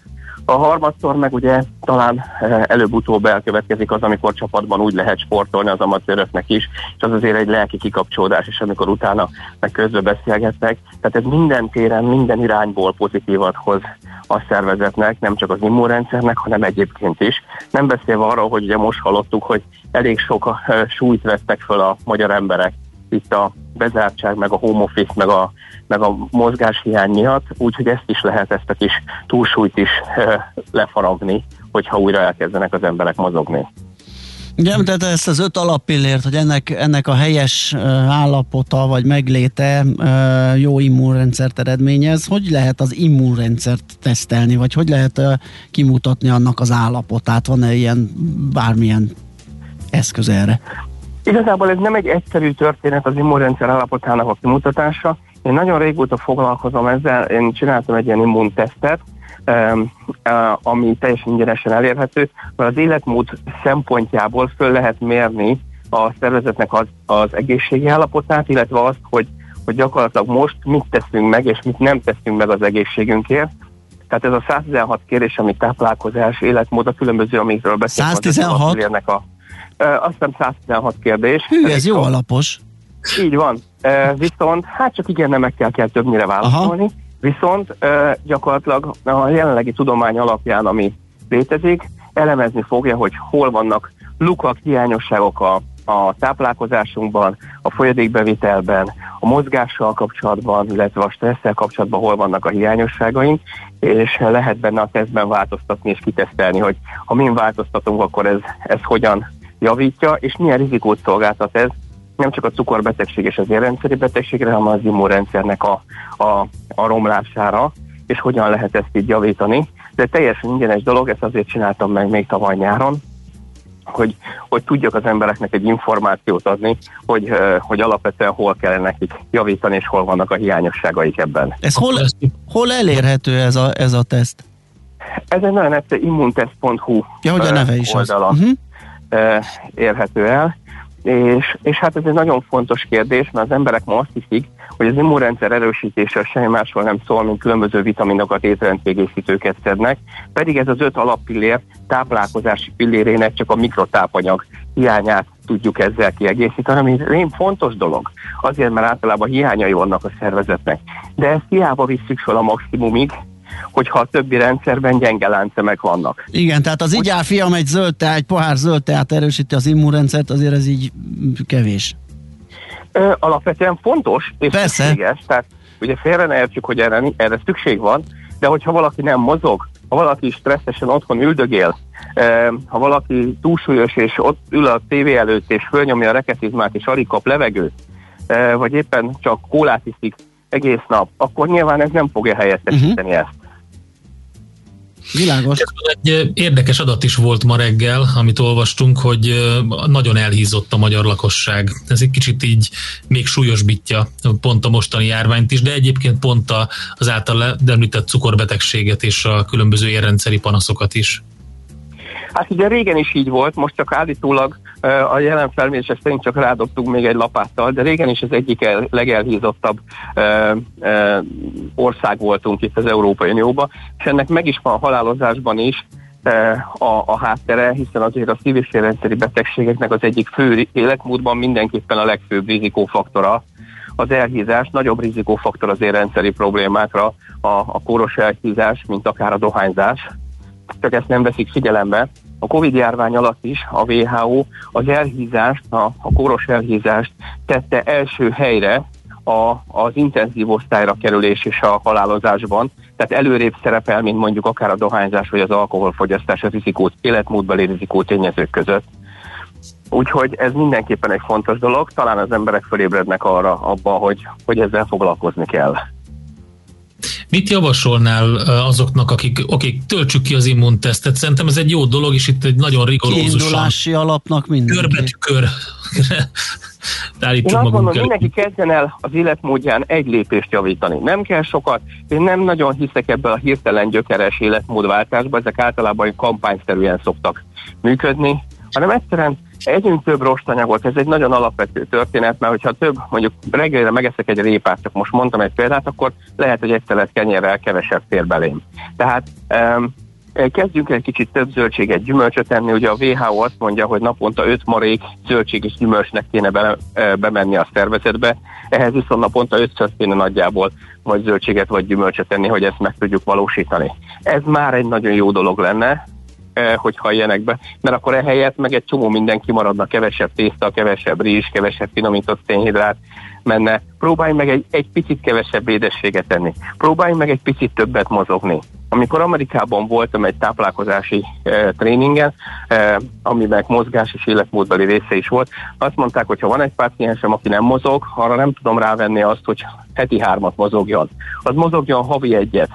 A harmadszor meg ugye talán eh, előbb-utóbb elkövetkezik az, amikor csapatban úgy lehet sportolni az amatőröknek is, és az azért egy lelki kikapcsolódás, és amikor utána meg közben beszélgetnek. Tehát ez minden téren, minden irányból pozitívat hoz a szervezetnek, nem csak az immunrendszernek, hanem egyébként is. Nem beszélve arról, hogy ugye most hallottuk, hogy elég sok eh, súlyt vettek föl a magyar emberek itt a bezártság, meg a home office, meg a, meg a mozgáshiány miatt, úgyhogy ezt is lehet, ezt a kis túlsúlyt is e, lefaragni, hogyha újra elkezdenek az emberek mozogni. Ugye tehát ezt az öt alappillért, hogy ennek, ennek a helyes állapota vagy megléte jó immunrendszert eredményez, hogy lehet az immunrendszert tesztelni, vagy hogy lehet kimutatni annak az állapotát? Van-e ilyen bármilyen eszköz erre? Igazából ez nem egy egyszerű történet az immunrendszer állapotának a kimutatása. Én nagyon régóta foglalkozom ezzel, én csináltam egy ilyen immuntesztet, ami teljesen ingyenesen elérhető, mert az életmód szempontjából föl lehet mérni a szervezetnek az, az egészségi állapotát, illetve azt, hogy, hogy gyakorlatilag most mit teszünk meg, és mit nem teszünk meg az egészségünkért. Tehát ez a 116 kérdés, ami táplálkozás, életmód, a különböző, amikről beszélünk. 116? A, azt hiszem 116 kérdés. Hű, ez jó alapos. Így van. Viszont, hát csak igen, nemekkel kell többnyire válaszolni. Aha. Viszont gyakorlatilag a jelenlegi tudomány alapján, ami létezik, elemezni fogja, hogy hol vannak lukak, hiányosságok a, a táplálkozásunkban, a folyadékbevitelben, a mozgással kapcsolatban, illetve a stresszel kapcsolatban hol vannak a hiányosságaink, és lehet benne a tesztben változtatni és kitesztelni, hogy ha mi változtatunk, akkor ez, ez hogyan javítja, és milyen rizikót szolgáltat ez, nem csak a cukorbetegség és az érrendszeri betegségre, hanem az immunrendszernek a, a, a romlására, és hogyan lehet ezt így javítani. De teljesen ingyenes dolog, ezt azért csináltam meg még tavaly nyáron, hogy, hogy tudjak az embereknek egy információt adni, hogy, hogy alapvetően hol kell nekik javítani, és hol vannak a hiányosságaik ebben. Ez hol, hol elérhető ez a, ez a teszt? Ez egy nagyon egyszerű immuntest.hu ja, hogy a neve is oldalon. Az. Uh-huh érhető el. És, és hát ez egy nagyon fontos kérdés, mert az emberek ma azt hiszik, hogy az immunrendszer erősítése semmi másról nem szól, mint különböző vitaminokat, étrendkiegészítőket szednek, pedig ez az öt alappillér táplálkozási pillérének csak a mikrotápanyag hiányát tudjuk ezzel kiegészíteni, ami én fontos dolog, azért, mert általában hiányai vannak a szervezetnek. De ezt hiába visszük fel a maximumig, hogyha a többi rendszerben gyenge láncemek vannak. Igen, tehát az így fiam egy zöld teát, egy pohár zöld teát erősíti az immunrendszert, azért ez így kevés. Ö, alapvetően fontos és Persze. szükséges, tehát ugye félre ne értsük, hogy erre, erre szükség van, de hogyha valaki nem mozog, ha valaki stresszesen otthon üldögél, ha valaki túlsúlyos és ott ül a tévé előtt és fölnyomja a reketizmát és alig kap levegőt, vagy éppen csak kólát iszik egész nap, akkor nyilván ez nem fogja helyettesíteni uh-huh. ezt. Világos. Egy érdekes adat is volt ma reggel, amit olvastunk, hogy nagyon elhízott a magyar lakosság. Ez egy kicsit így még súlyosbítja pont a mostani járványt is, de egyébként pont az által említett cukorbetegséget és a különböző érrendszeri panaszokat is. Hát ugye régen is így volt, most csak állítólag a jelen felmérések szerint csak rádobtunk még egy lapáttal, de régen is az egyik el, legelhízottabb ország voltunk itt az Európai Unióban, és ennek meg is van a halálozásban is a, a háttere, hiszen azért a szív- és betegségeknek az egyik fő életmódban mindenképpen a legfőbb rizikófaktora az elhízás, nagyobb rizikófaktor az érrendszeri problémákra a, a kóros elhízás, mint akár a dohányzás. Csak ezt nem veszik figyelembe, a Covid járvány alatt is a WHO az elhízást, a, a kóros elhízást tette első helyre a, az intenzív osztályra kerülés és a halálozásban, tehát előrébb szerepel, mint mondjuk akár a dohányzás vagy az alkoholfogyasztás a rizikót, életmódbeli rizikó tényezők között. Úgyhogy ez mindenképpen egy fontos dolog, talán az emberek fölébrednek arra abba, hogy, hogy ezzel foglalkozni kell. Mit javasolnál azoknak, akik, akik töltsük ki az immuntesztet? Szerintem ez egy jó dolog, és itt egy nagyon rigorózusan... Kiindulási alapnak mindenki. Körbetükör. Én azt mondom, mindenki kezdjen el az életmódján egy lépést javítani. Nem kell sokat, én nem nagyon hiszek ebben a hirtelen gyökeres életmódváltásban, ezek általában kampányszerűen szoktak működni, hanem egyszerűen Együnk több rostanyagot, ez egy nagyon alapvető történet, mert hogyha több, mondjuk reggelre megeszek egy répát, csak most mondtam egy példát, akkor lehet, hogy egy szelet kenyérrel kevesebb fér belém. Tehát um, Kezdjünk egy kicsit több zöldséget, gyümölcsöt enni. Ugye a WHO azt mondja, hogy naponta 5 marék zöldség és gyümölcsnek kéne be, bemenni a szervezetbe. Ehhez viszont naponta 500 kéne nagyjából vagy zöldséget vagy gyümölcsöt enni, hogy ezt meg tudjuk valósítani. Ez már egy nagyon jó dolog lenne, hogyha ilyenekbe, mert akkor ehelyett meg egy csomó minden kimaradna, kevesebb tészta, kevesebb rizs, kevesebb finomított szénhidrát menne. Próbálj meg egy, egy picit kevesebb édességet tenni. Próbálj meg egy picit többet mozogni. Amikor Amerikában voltam egy táplálkozási e, tréningen, e, amiben mozgás és életmódbeli része is volt, azt mondták, hogy ha van egy páciensem, aki nem mozog, arra nem tudom rávenni azt, hogy heti hármat mozogjon. Az mozogjon havi egyet,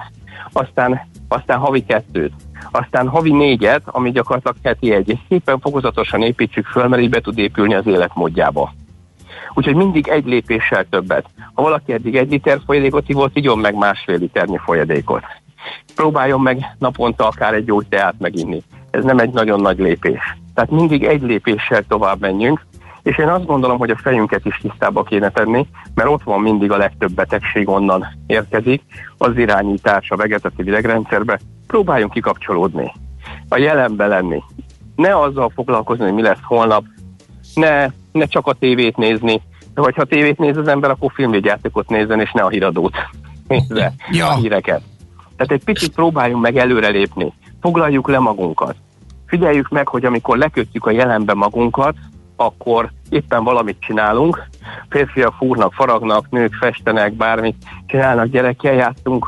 aztán, aztán havi kettőt, aztán havi négyet, ami gyakorlatilag heti egy, és szépen fokozatosan építsük föl, mert így be tud épülni az életmódjába. Úgyhogy mindig egy lépéssel többet. Ha valaki eddig egy liter folyadékot ivott, igyon meg másfél liternyi folyadékot. Próbáljon meg naponta akár egy gyógy teát meginni. Ez nem egy nagyon nagy lépés. Tehát mindig egy lépéssel tovább menjünk, és én azt gondolom, hogy a fejünket is tisztába kéne tenni, mert ott van mindig a legtöbb betegség onnan érkezik, az irányítás a vegetatív idegrendszerbe. Próbáljunk kikapcsolódni, a jelenbe lenni. Ne azzal foglalkozni, hogy mi lesz holnap, ne, ne csak a tévét nézni, vagy ha tévét néz az ember, akkor filmvédjátékot nézzen, és ne a híradót nézze ja. a híreket. Tehát egy picit próbáljunk meg előrelépni, foglaljuk le magunkat. Figyeljük meg, hogy amikor lekötjük a jelenbe magunkat, akkor éppen valamit csinálunk, férfiak fúrnak, faragnak, nők festenek, bármit csinálnak, gyerekkel játszunk,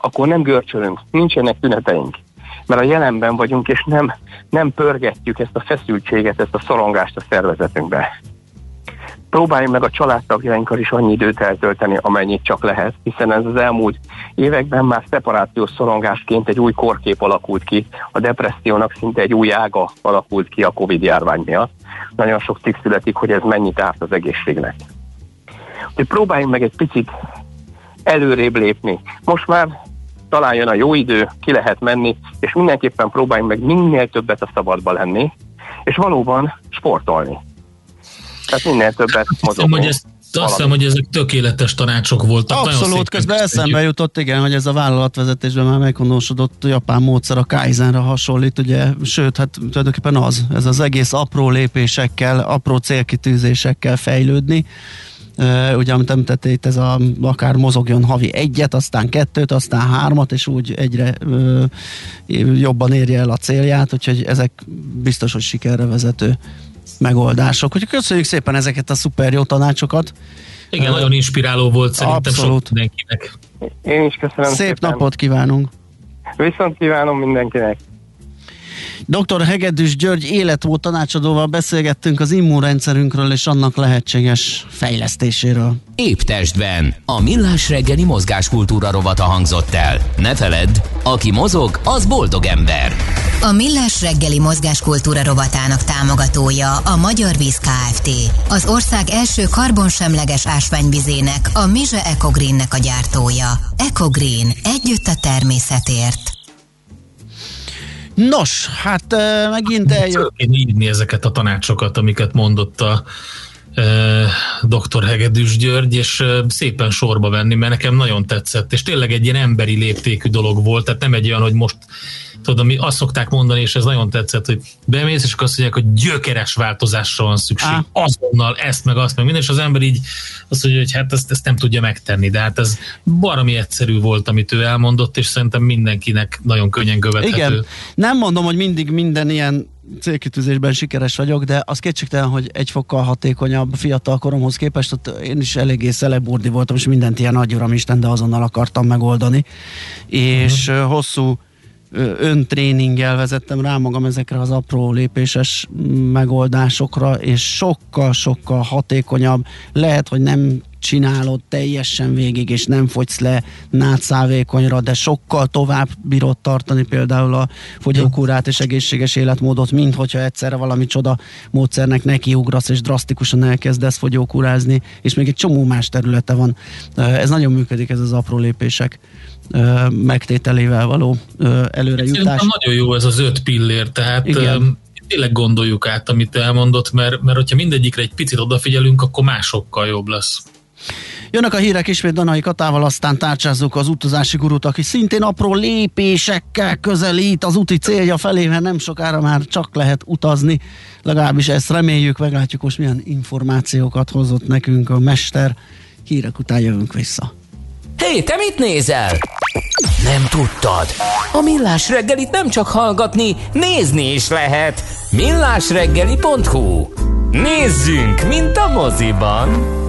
akkor nem görcsölünk, nincsenek tüneteink. Mert a jelenben vagyunk, és nem, nem pörgetjük ezt a feszültséget, ezt a szorongást a szervezetünkbe. Próbáljunk meg a családtagjainkkal is annyi időt eltölteni, amennyit csak lehet, hiszen ez az elmúlt években már szeparációs szorongásként egy új korkép alakult ki, a depressziónak szinte egy új ága alakult ki a Covid járvány miatt nagyon sok cikk születik, hogy ez mennyit árt az egészségnek. Úgyhogy próbáljunk meg egy picit előrébb lépni. Most már talán jön a jó idő, ki lehet menni, és mindenképpen próbáljunk meg minél többet a szabadba lenni, és valóban sportolni. Tehát minél többet mozogni. hogy ezt azt hiszem, hogy ezek tökéletes tanácsok voltak. Abszolút, közben eszembe jutott, igen, hogy ez a vállalatvezetésben már meghonosodott japán módszer a Kaizenre hasonlít, ugye, sőt, hát tulajdonképpen az, ez az egész apró lépésekkel, apró célkitűzésekkel fejlődni, ugye, amit említettél itt, ez a, akár mozogjon havi egyet, aztán kettőt, aztán hármat, és úgy egyre jobban érje el a célját, úgyhogy ezek biztos, hogy sikerre vezető megoldások. Úgyhogy köszönjük szépen ezeket a szuper jó tanácsokat. Igen, uh, nagyon inspiráló volt szerintem Abszolút. sok mindenkinek. Én is köszönöm Szép szépen. napot kívánunk! Viszont kívánom mindenkinek! Dr. Hegedűs György életvó tanácsadóval beszélgettünk az immunrendszerünkről és annak lehetséges fejlesztéséről. Épp testben. A millás reggeli mozgáskultúra rovata hangzott el. Ne feledd, aki mozog, az boldog ember. A millás reggeli mozgáskultúra rovatának támogatója a Magyar Víz Kft. Az ország első karbonsemleges ásványvizének, a Mize Ecogreennek a gyártója. Ecogreen. Együtt a természetért. Nos, hát megint eljött. Én írni ezeket a tanácsokat, amiket mondott a dr. Hegedűs György, és szépen sorba venni, mert nekem nagyon tetszett, és tényleg egy ilyen emberi léptékű dolog volt, tehát nem egy olyan, hogy most tudod, mi azt szokták mondani, és ez nagyon tetszett, hogy bemész, és azt mondják, hogy gyökeres változásra van szükség. Á. Azonnal ezt, meg azt, meg minden, és az ember így azt mondja, hogy hát ezt, ezt nem tudja megtenni, de hát ez baromi egyszerű volt, amit ő elmondott, és szerintem mindenkinek nagyon könnyen követhető. Igen, nem mondom, hogy mindig minden ilyen célkitűzésben sikeres vagyok, de az kétségtelen, hogy egy fokkal hatékonyabb fiatal koromhoz képest, ott én is eléggé szeleburdi voltam, és mindent ilyen nagy uram Isten, de azonnal akartam megoldani. És uh-huh. hosszú öntréninggel vezettem rá magam ezekre az apró lépéses megoldásokra, és sokkal-sokkal hatékonyabb. Lehet, hogy nem csinálod teljesen végig, és nem fogysz le nátszávékonyra, de sokkal tovább bírod tartani például a fogyókúrát és egészséges életmódot, mint hogyha egyszerre valami csoda módszernek nekiugrasz, és drasztikusan elkezdesz fogyókúrázni, és még egy csomó más területe van. Ez nagyon működik, ez az apró lépések megtételével való előrejutás. Nagyon jó ez az öt pillér, tehát Igen. tényleg gondoljuk át, amit elmondott, mert, mert hogyha mindegyikre egy picit odafigyelünk, akkor másokkal jobb lesz. Jönnek a hírek ismét Danai Katával, aztán tárcsázzuk az utazási gurut, aki szintén apró lépésekkel közelít az úti célja felé, mert nem sokára már csak lehet utazni. Legalábbis ezt reméljük, meglátjuk most milyen információkat hozott nekünk a mester. Hírek után jövünk vissza. Hé, hey, te mit nézel? Nem tudtad? A Millás reggelit nem csak hallgatni, nézni is lehet. millásreggeli.hu Nézzünk, mint a moziban!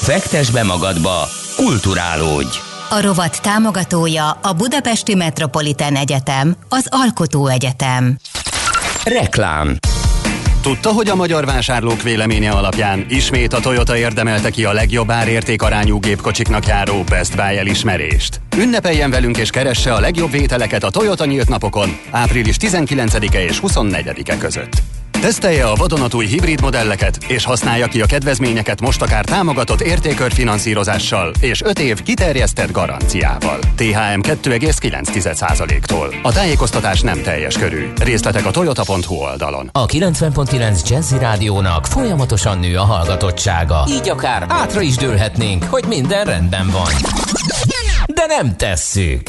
Fektes be magadba, kulturálódj! A rovat támogatója a Budapesti Metropolitán Egyetem, az Alkotó Egyetem. Reklám Tudta, hogy a magyar vásárlók véleménye alapján ismét a Toyota érdemelte ki a legjobb árértékarányú gépkocsiknak járó Best Buy elismerést? Ünnepeljen velünk és keresse a legjobb vételeket a Toyota nyílt napokon április 19-e és 24-e között. Tesztelje a vadonatúj hibrid modelleket, és használja ki a kedvezményeket most akár támogatott értékörfinanszírozással és 5 év kiterjesztett garanciával. THM 2,9%-tól. A tájékoztatás nem teljes körű. Részletek a toyota.hu oldalon. A 90.9 Jazzy Rádiónak folyamatosan nő a hallgatottsága. Így akár átra is dőlhetnénk, hogy minden rendben van. De nem tesszük.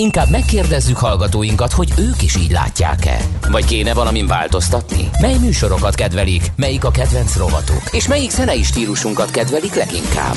Inkább megkérdezzük hallgatóinkat, hogy ők is így látják-e. Vagy kéne valamin változtatni? Mely műsorokat kedvelik? Melyik a kedvenc rovatuk? És melyik zenei stílusunkat kedvelik leginkább?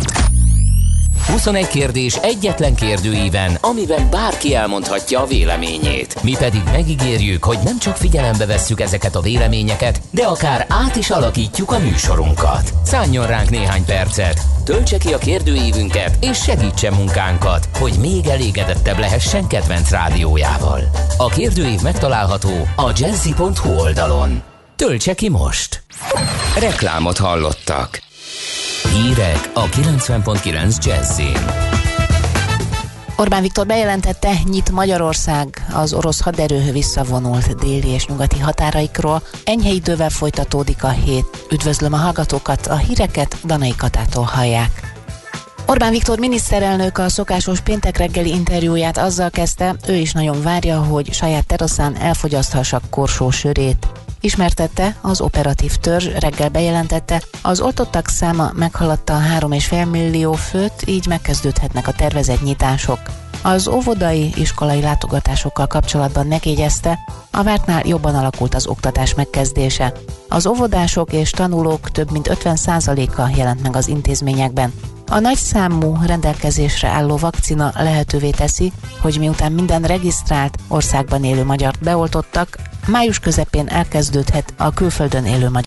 21 kérdés egyetlen kérdőíven, amiben bárki elmondhatja a véleményét. Mi pedig megígérjük, hogy nem csak figyelembe vesszük ezeket a véleményeket, de akár át is alakítjuk a műsorunkat. Szálljon ránk néhány percet, töltse ki a kérdőívünket, és segítse munkánkat, hogy még elégedettebb lehessen kedvenc rádiójával. A kérdőív megtalálható a jazzy.hu oldalon. Töltse ki most! Reklámot hallottak. Hírek a 90.9 Jazzin. Orbán Viktor bejelentette, nyit Magyarország az orosz haderő visszavonult déli és nyugati határaikról. Enyhe idővel folytatódik a hét. Üdvözlöm a hallgatókat, a híreket Danai Katától hallják. Orbán Viktor miniszterelnök a szokásos péntek reggeli interjúját azzal kezdte, ő is nagyon várja, hogy saját teraszán elfogyaszthassa korsó sörét. Ismertette, az operatív törzs reggel bejelentette, az oltottak száma meghaladta a 3,5 millió főt, így megkezdődhetnek a tervezett nyitások. Az óvodai, iskolai látogatásokkal kapcsolatban megjegyezte, a vártnál jobban alakult az oktatás megkezdése. Az óvodások és tanulók több mint 50%-a jelent meg az intézményekben. A nagy számú rendelkezésre álló vakcina lehetővé teszi, hogy miután minden regisztrált országban élő magyart beoltottak, május közepén elkezdődhet a külföldön élő magyar